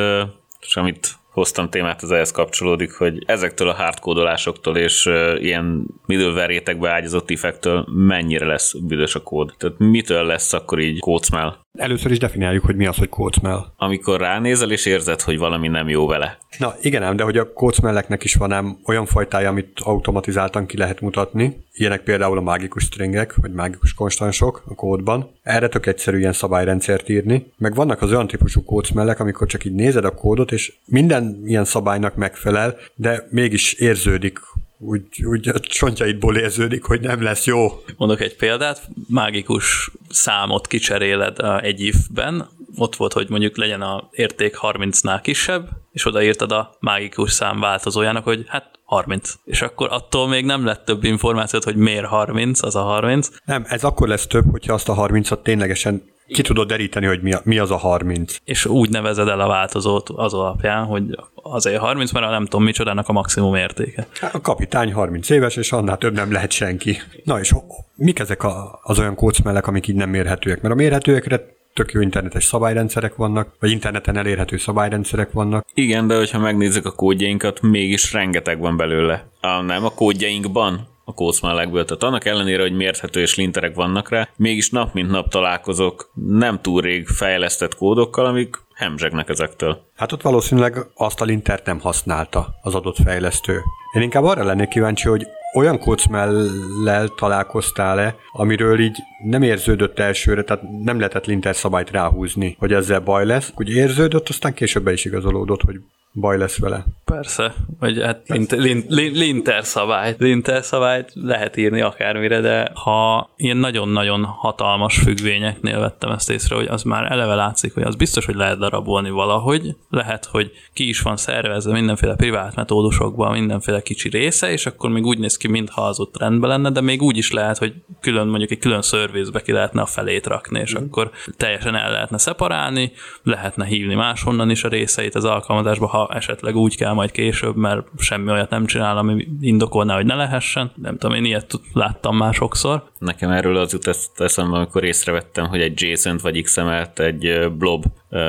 és amit hoztam témát, az ehhez kapcsolódik, hogy ezektől a hardkódolásoktól és ilyen middleware rétegbe ágyazott effektől mennyire lesz büdös a kód. Tehát mitől lesz akkor így kócmel Először is definiáljuk, hogy mi az, hogy kócmell. Amikor ránézel és érzed, hogy valami nem jó vele. Na igen ám, de hogy a kócmelleknek is van ám olyan fajtája, amit automatizáltan ki lehet mutatni. Ilyenek például a mágikus stringek, vagy mágikus konstansok a kódban. Erre tök egyszerű ilyen szabályrendszert írni. Meg vannak az olyan típusú kócmellek, amikor csak így nézed a kódot, és minden ilyen szabálynak megfelel, de mégis érződik, úgy, úgy a csontjaidból érződik, hogy nem lesz jó. Mondok egy példát, mágikus számot kicseréled egy if-ben, ott volt, hogy mondjuk legyen a érték 30-nál kisebb, és odaírtad a mágikus szám változójának, hogy hát 30. És akkor attól még nem lett több információt, hogy miért 30, az a 30. Nem, ez akkor lesz több, hogyha azt a 30-at ténylegesen ki tudod deríteni, hogy mi, a, mi az a 30. És úgy nevezed el a változót az alapján, hogy azért 30, mert nem tudom micsodának a maximum értéke. A kapitány 30 éves, és annál több nem lehet senki. Na és mik ezek a, az olyan kócmellek, amik így nem mérhetőek? Mert a mérhetőekre tök jó internetes szabályrendszerek vannak, vagy interneten elérhető szabályrendszerek vannak. Igen, de hogyha megnézzük a kódjainkat, mégis rengeteg van belőle. A, nem a kódjainkban, a kócmellekből. Tehát annak ellenére, hogy mérthető és linterek vannak rá, mégis nap mint nap találkozok nem túl rég fejlesztett kódokkal, amik hemzsegnek ezektől. Hát ott valószínűleg azt a lintert nem használta az adott fejlesztő. Én inkább arra lennék kíváncsi, hogy olyan kocmellel találkoztál-e, amiről így nem érződött elsőre, tehát nem lehetett linter szabályt ráhúzni, hogy ezzel baj lesz, úgy érződött, aztán később be is igazolódott, hogy baj lesz vele. Persze, vagy hát linter, linter, linter szabályt. Linter szabályt lehet írni akármire, de ha ilyen nagyon-nagyon hatalmas függvényeknél vettem ezt észre, hogy az már eleve látszik, hogy az biztos, hogy lehet darabolni valahogy, lehet, hogy ki is van szervezve mindenféle privát metódusokban, mindenféle kicsi része, és akkor még úgy néz ki, mintha az ott rendben lenne, de még úgy is lehet, hogy külön mondjuk egy külön szörvészbe ki lehetne a felét rakni, és mm. akkor teljesen el lehetne szeparálni, lehetne hívni máshonnan is a részeit az alkalmazásba, ha esetleg úgy kell majd később, mert semmi olyat nem csinál, ami indokolná, hogy ne lehessen. Nem tudom, én ilyet láttam már sokszor. Nekem erről az jut eszembe, amikor észrevettem, hogy egy JSON-t vagy XML-t egy blob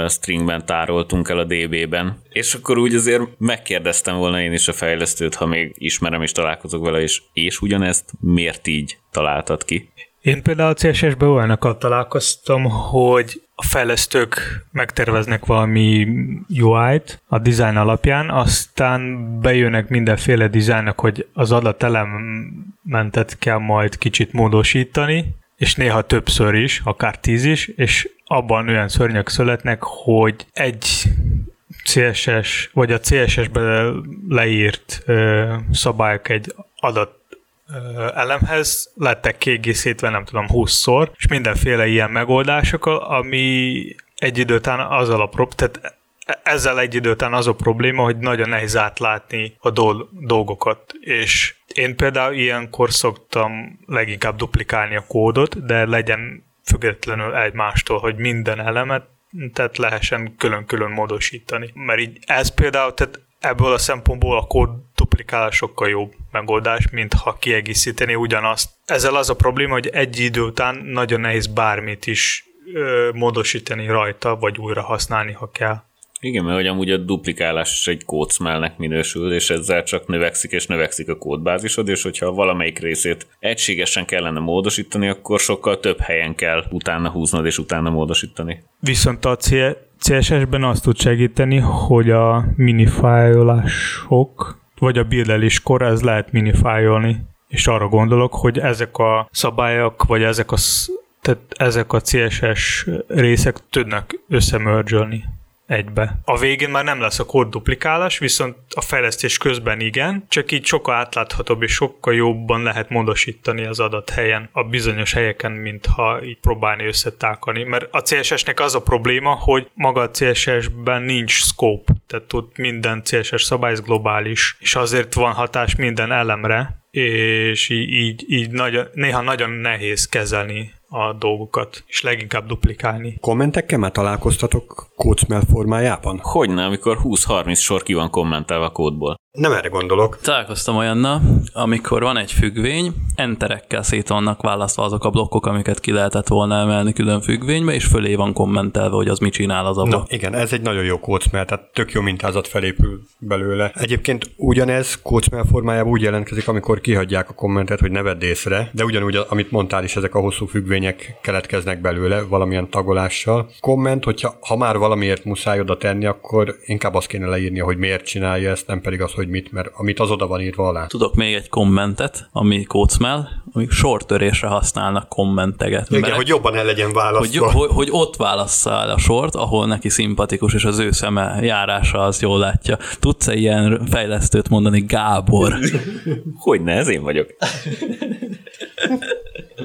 stringben tároltunk el a DB-ben, és akkor úgy azért megkérdeztem volna én is a fejlesztőt, ha még ismerem és találkozok vele, és, és ugyanezt miért így találtad ki? Én például a CSS-be olyanokkal találkoztam, hogy a fejlesztők megterveznek valami UI-t a design alapján, aztán bejönnek mindenféle dizájnok, hogy az adatelementet kell majd kicsit módosítani, és néha többször is, akár tíz is, és abban olyan szörnyek születnek, hogy egy CSS, vagy a CSS-be leírt ö, szabályok egy adat elemhez lettek kiegészítve, nem tudom, 20-szor, és mindenféle ilyen megoldások, ami egy idő után az a prób, tehát ezzel egy idő után az a probléma, hogy nagyon nehéz átlátni a dolgokat, és én például ilyenkor szoktam leginkább duplikálni a kódot, de legyen függetlenül egymástól, hogy minden elemet tehát lehessen külön-külön módosítani. Mert így ez például, tehát ebből a szempontból a kód duplikálás sokkal jobb megoldás, mint ha kiegészíteni ugyanazt. Ezzel az a probléma, hogy egy idő után nagyon nehéz bármit is ö, módosítani rajta, vagy újra használni, ha kell. Igen, mert hogy amúgy a duplikálás egy kódszmelnek minősül, és ezzel csak növekszik és növekszik a kódbázisod, és hogyha valamelyik részét egységesen kellene módosítani, akkor sokkal több helyen kell utána húznod és utána módosítani. Viszont a CSS-ben azt tud segíteni, hogy a minifájolások, vagy a bildeléskor ez lehet minifájolni. És arra gondolok, hogy ezek a szabályok, vagy ezek a, tehát ezek a CSS részek tudnak összemörzsölni egybe. A végén már nem lesz a kód duplikálás, viszont a fejlesztés közben igen, csak így sokkal átláthatóbb és sokkal jobban lehet módosítani az adat helyen, a bizonyos helyeken, mint ha így próbálni összetákani. Mert a CSS-nek az a probléma, hogy maga a CSS-ben nincs scope, tehát ott minden CSS szabály globális, és azért van hatás minden elemre, és így, így, így nagyon, néha nagyon nehéz kezelni a dolgokat, és leginkább duplikálni. Kommentekkel már találkoztatok kódszmell formájában? Hogyne, amikor 20-30 sor ki van kommentelve a kódból. Nem erre gondolok. Találkoztam olyannal, amikor van egy függvény, enterekkel szét vannak választva azok a blokkok, amiket ki lehetett volna emelni külön függvénybe, és fölé van kommentelve, hogy az mit csinál az a Na, igen, ez egy nagyon jó kócmel, tehát tök jó mintázat felépül belőle. Egyébként ugyanez kócmel formájában úgy jelentkezik, amikor kihagyják a kommentet, hogy ne vedd észre, de ugyanúgy, amit mondtál is, ezek a hosszú függvények keletkeznek belőle valamilyen tagolással. Komment, hogyha ha már valamiért muszáj oda tenni, akkor inkább azt kéne leírnia, hogy miért csinálja ezt, nem pedig az, hogy mit, mert amit az oda van írva alá. Tudok még egy kommentet, ami kócmel, amik sortörésre használnak kommenteget. Igen, Mert- hogy jobban el legyen hogy, választva. hogy, hogy ott válassza el a sort, ahol neki szimpatikus, és az ő szeme járása az jól látja. Tudsz-e ilyen fejlesztőt mondani, Gábor? (laughs) Hogyne, ez én vagyok.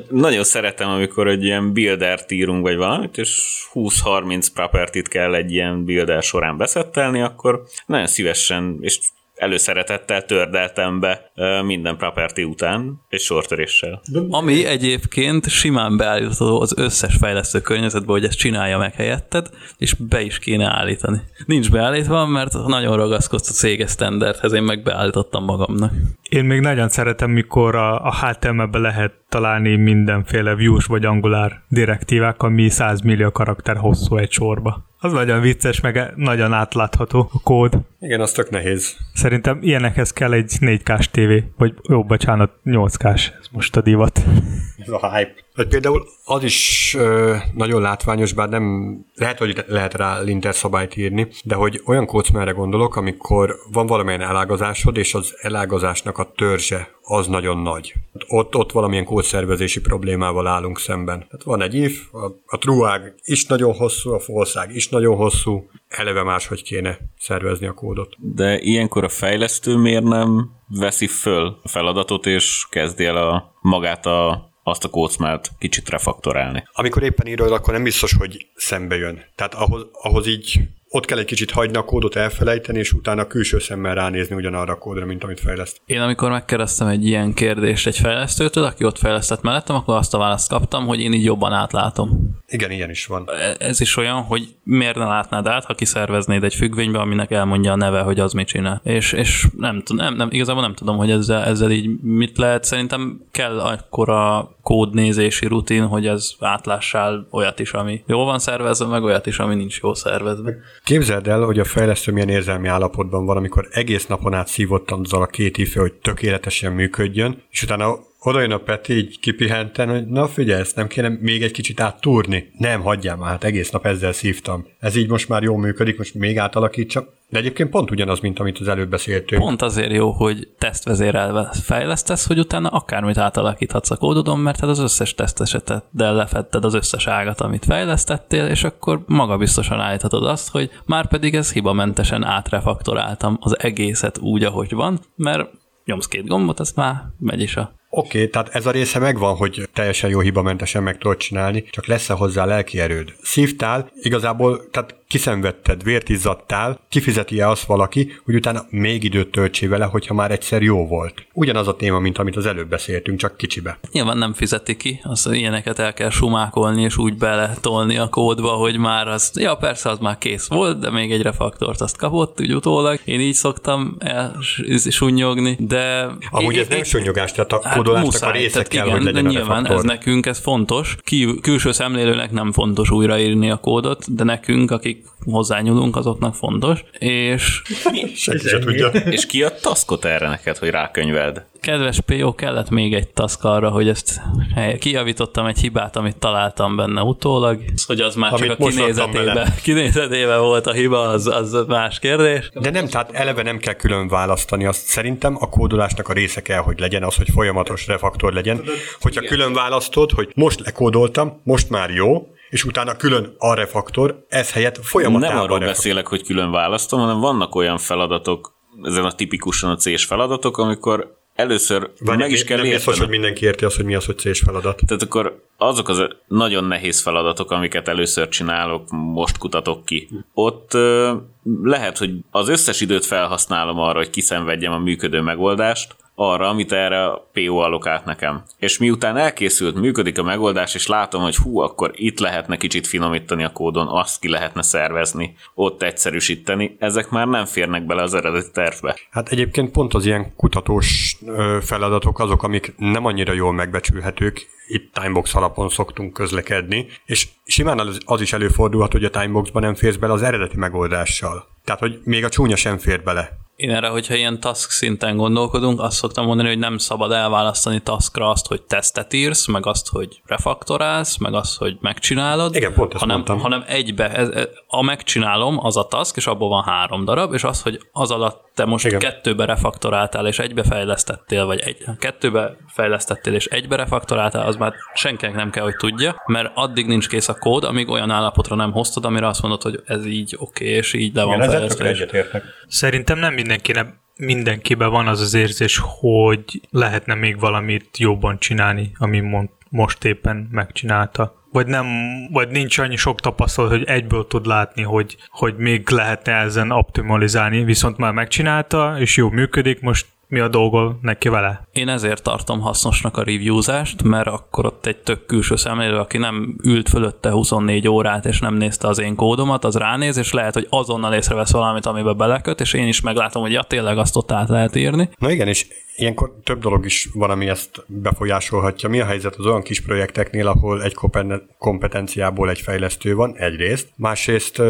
Nagyon szeretem, amikor egy ilyen buildert írunk, vagy valamit, és 20-30 propertit kell egy ilyen builder során beszettelni, akkor nagyon szívesen és előszeretettel tördeltem be minden property után, egy sortöréssel. Ami egyébként simán beállítható az összes fejlesztő környezetbe, hogy ezt csinálja meg helyetted, és be is kéne állítani. Nincs beállítva, mert nagyon ragaszkodsz a céges standardhez, én meg beállítottam magamnak. Én még nagyon szeretem, mikor a, a HTML-be lehet találni mindenféle views vagy angular direktívák, ami 100 millió karakter hosszú egy sorba. Az nagyon vicces, meg nagyon átlátható a kód. Igen, az tök nehéz. Szerintem ilyenekhez kell egy 4K-s tévé, vagy jó, bocsánat, 8K-s, ez most a divat. Ez a hype. Vagy például az is ö, nagyon látványos, bár nem lehet, hogy lehet rá linter szabályt írni, de hogy olyan kócmerre gondolok, amikor van valamilyen elágazásod, és az elágazásnak a törzse az nagyon nagy. Ott, ott valamilyen kódszervezési problémával állunk szemben. Tehát van egy if, a, a truág is nagyon hosszú, a falszág is nagyon hosszú, eleve máshogy kéne szervezni a kódot. De ilyenkor a fejlesztő miért nem veszi föl a feladatot, és kezdi el a, magát a, azt a kócmát kicsit refaktorálni. Amikor éppen írod, akkor nem biztos, hogy szembe jön. Tehát ahhoz, ahhoz így ott kell egy kicsit hagyni a kódot elfelejteni, és utána külső szemmel ránézni ugyanarra a kódra, mint amit fejleszt. Én amikor megkérdeztem egy ilyen kérdést egy fejlesztőtől, aki ott fejlesztett mellettem, akkor azt a választ kaptam, hogy én így jobban átlátom. Igen, ilyen is van. E- Ez is olyan, hogy miért ne látnád át, ha kiszerveznéd egy függvénybe, aminek elmondja a neve, hogy az mit csinál. És, és nem, nem, nem, igazából nem tudom, hogy ezzel, ezzel így mit lehet. Szerintem kell akkora kódnézési rutin, hogy ez átlássál olyat is, ami jól van szervezve, meg olyat is, ami nincs jól szervezve. Képzeld el, hogy a fejlesztő milyen érzelmi állapotban van, amikor egész napon át szívottan azzal a két ife, hogy tökéletesen működjön, és utána oda jön a Peti így kipihenten, hogy na figyelj, ezt nem kéne még egy kicsit áttúrni. Nem, hagyjál már, hát egész nap ezzel szívtam. Ez így most már jól működik, most még átalakítsam. De egyébként pont ugyanaz, mint amit az előbb beszéltünk. Pont azért jó, hogy tesztvezérelve fejlesztesz, hogy utána akármit átalakíthatsz a kódodon, mert hát az összes teszteseteddel lefetted az összes ágat, amit fejlesztettél, és akkor magabiztosan állíthatod azt, hogy már pedig ez hibamentesen átrefaktoráltam az egészet úgy, ahogy van, mert nyomsz két gombot, azt már megy is a Oké, okay, tehát ez a része megvan, hogy teljesen jó hibamentesen meg tudod csinálni, csak lesz-e hozzá lelki erőd. Szívtál, igazából, tehát kiszenvedted, vért izzadtál, kifizeti-e azt valaki, hogy utána még időt töltsé vele, hogyha már egyszer jó volt. Ugyanaz a téma, mint amit az előbb beszéltünk, csak kicsibe. Nyilván nem fizeti ki, az ilyeneket el kell sumákolni, és úgy beletolni a kódba, hogy már az, ja persze, az már kész volt, de még egy refaktort azt kapott, úgy utólag. Én így szoktam elsunyogni, de... Amúgy ez nem sunyogás, tehát a kódolásnak a része kell, igen, hogy legyen de a nyilván refaktor. ez nekünk ez fontos. Kívül, külső szemlélőnek nem fontos újraírni a kódot, de nekünk, akik hozzányúlunk, azoknak fontos. És Senki (laughs) se tudja. És ki a taskot erre neked, hogy rákönyveld? kedves PO, kellett még egy task arra, hogy ezt kijavítottam egy hibát, amit találtam benne utólag, hogy az már Amit csak a kinézetébe, (laughs) kinézetébe volt a hiba, az, az más kérdés. De nem, tehát eleve nem kell külön választani. Azt szerintem a kódolásnak a része kell, hogy legyen az, hogy folyamatos refaktor legyen. Hogyha külön választod, hogy most lekódoltam, most már jó, és utána külön a refaktor, ez helyett folyamatában Nem arról beszélek, hogy külön választom, hanem vannak olyan feladatok, ezen a tipikusan a C-s feladatok, amikor először Vagy meg is kell nem biztos, hogy értenem. mindenki érti azt, hogy mi az, hogy C-s feladat. Tehát akkor azok az nagyon nehéz feladatok, amiket először csinálok, most kutatok ki. Ott ö, lehet, hogy az összes időt felhasználom arra, hogy kiszenvedjem a működő megoldást, arra, amit erre a PO alokált nekem. És miután elkészült, működik a megoldás, és látom, hogy hú, akkor itt lehetne kicsit finomítani a kódon, azt ki lehetne szervezni, ott egyszerűsíteni, ezek már nem férnek bele az eredeti tervbe. Hát egyébként pont az ilyen kutatós feladatok azok, amik nem annyira jól megbecsülhetők, itt timebox alapon szoktunk közlekedni, és simán az is előfordulhat, hogy a timeboxban nem férsz bele az eredeti megoldással. Tehát, hogy még a csúnya sem fér bele. Én erre, hogyha ilyen task szinten gondolkodunk, azt szoktam mondani, hogy nem szabad elválasztani taskra azt, hogy tesztet írsz, meg azt, hogy refaktorálsz, meg azt, hogy megcsinálod. Igen, pont ezt hanem, mondtam. hanem egybe, ez, ez, a megcsinálom, az a task, és abból van három darab, és az, hogy az alatt te most Igen. kettőbe refaktoráltál, és egybe fejlesztettél, vagy egy, kettőbe fejlesztettél, és egybe refaktoráltál, az már senkinek nem kell, hogy tudja, mert addig nincs kész a kód, amíg olyan állapotra nem hoztad, amire azt mondod, hogy ez így oké, okay, és így le van Igen, fejlesztve. Szerintem nem mindenkinek mindenkiben van az az érzés, hogy lehetne még valamit jobban csinálni, ami mond, most éppen megcsinálta. Vagy, nem, vagy nincs annyi sok tapasztalat, hogy egyből tud látni, hogy, hogy még lehetne ezen optimalizálni, viszont már megcsinálta, és jó működik, most mi a dolga neki vele? Én ezért tartom hasznosnak a reviewzást, mert akkor ott egy tök külső szemlélő, aki nem ült fölötte 24 órát, és nem nézte az én kódomat, az ránéz, és lehet, hogy azonnal észrevesz valamit, amiben beleköt, és én is meglátom, hogy ja, tényleg azt ott át lehet írni. Na igen, és ilyenkor több dolog is van, ami ezt befolyásolhatja. Mi a helyzet az olyan kis projekteknél, ahol egy kompetenciából egy fejlesztő van, egyrészt. Másrészt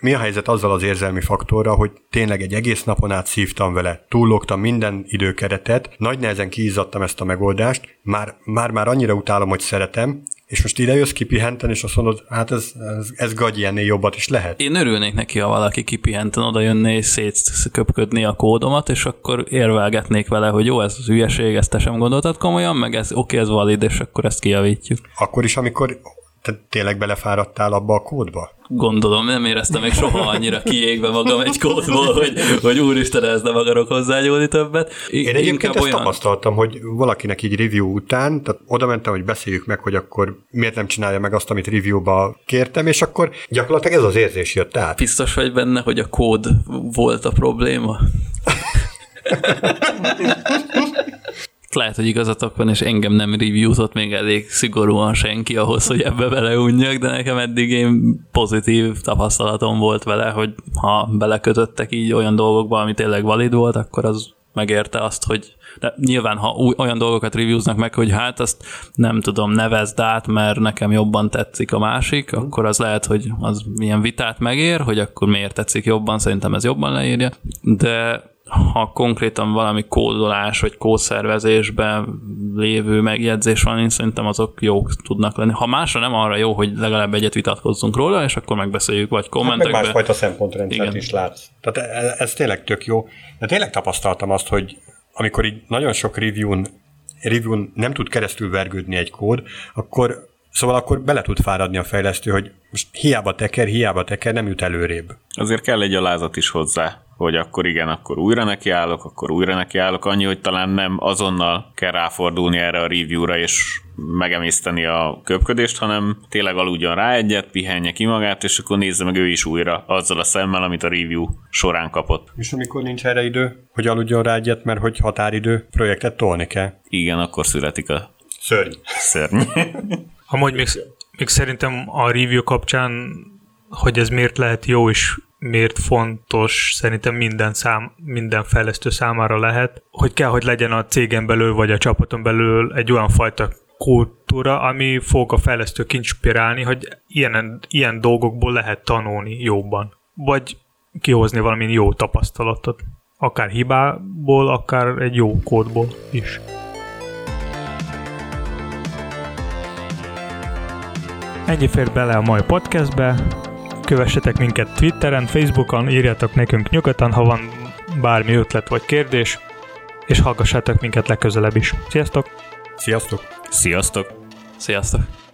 mi a helyzet azzal az érzelmi faktorral, hogy tényleg egy egész napon át szívtam vele, túllogtam minden időkeretet, nagy nehezen kiizzadtam ezt a megoldást, már, már, már annyira utálom, hogy szeretem, és most ide jössz kipihenten, és azt mondod, hát ez, ez, ez gagy, ennél jobbat is lehet. Én örülnék neki, ha valaki kipihenten oda jönné és szétköpködni a kódomat, és akkor érvelgetnék vele, hogy jó, ez az hülyeség, ezt te sem gondoltad komolyan, meg ez oké, ez valid, és akkor ezt kijavítjuk. Akkor is, amikor te tényleg belefáradtál abba a kódba? Gondolom, nem éreztem még soha annyira kiégve magam egy kódból, hogy, hogy úristen, ez nem akarok hozzányúlni többet. I- Én egyébként ezt tapasztaltam, hogy valakinek így review után, tehát oda mentem, hogy beszéljük meg, hogy akkor miért nem csinálja meg azt, amit reviewba kértem, és akkor gyakorlatilag ez az érzés jött át. Biztos vagy benne, hogy a kód volt a probléma? (laughs) Lehet, hogy igazatok van, és engem nem reviewzott még elég szigorúan senki ahhoz, hogy ebbe beleunjak, de nekem eddig én pozitív tapasztalatom volt vele, hogy ha belekötöttek így olyan dolgokba, ami tényleg valid volt, akkor az megérte azt, hogy de nyilván, ha új, olyan dolgokat reviewznak meg, hogy hát azt nem tudom, nevezd át, mert nekem jobban tetszik a másik, akkor az lehet, hogy az milyen vitát megér, hogy akkor miért tetszik jobban, szerintem ez jobban leírja, de ha konkrétan valami kódolás vagy kódszervezésben lévő megjegyzés van, én szerintem azok jók tudnak lenni. Ha másra nem arra jó, hogy legalább egyet vitatkozzunk róla, és akkor megbeszéljük, vagy Hát meg kommentekbe. másfajta szempontrendszert Igen. is látsz. Tehát ez, ez tényleg tök jó. De tényleg tapasztaltam azt, hogy amikor így nagyon sok review-n, review-n nem tud keresztül vergődni egy kód, akkor Szóval akkor bele tud fáradni a fejlesztő, hogy most hiába teker, hiába teker, nem jut előrébb. Azért kell egy alázat is hozzá, hogy akkor igen, akkor újra nekiállok, akkor újra nekiállok, annyi, hogy talán nem azonnal kell ráfordulni erre a review-ra és megemészteni a köpködést, hanem tényleg aludjon rá egyet, pihenje ki magát, és akkor nézze meg ő is újra azzal a szemmel, amit a review során kapott. És amikor nincs erre idő, hogy aludjon rá egyet, mert hogy határidő, projektet tolni kell. Igen, akkor születik a Szörny. szörny. Amúgy még, még szerintem a review kapcsán, hogy ez miért lehet jó és miért fontos, szerintem minden, szám, minden fejlesztő számára lehet, hogy kell, hogy legyen a cégen belül vagy a csapaton belül egy olyan fajta kultúra, ami fog a fejlesztők inspirálni, hogy ilyen, ilyen dolgokból lehet tanulni jobban. Vagy kihozni valami jó tapasztalatot. Akár hibából, akár egy jó kódból is. Ennyi fér bele a mai podcastbe. Kövessetek minket Twitteren, Facebookon, írjatok nekünk nyugodtan, ha van bármi ötlet vagy kérdés, és hallgassátok minket legközelebb is. Sziasztok! Sziasztok! Sziasztok! Sziasztok!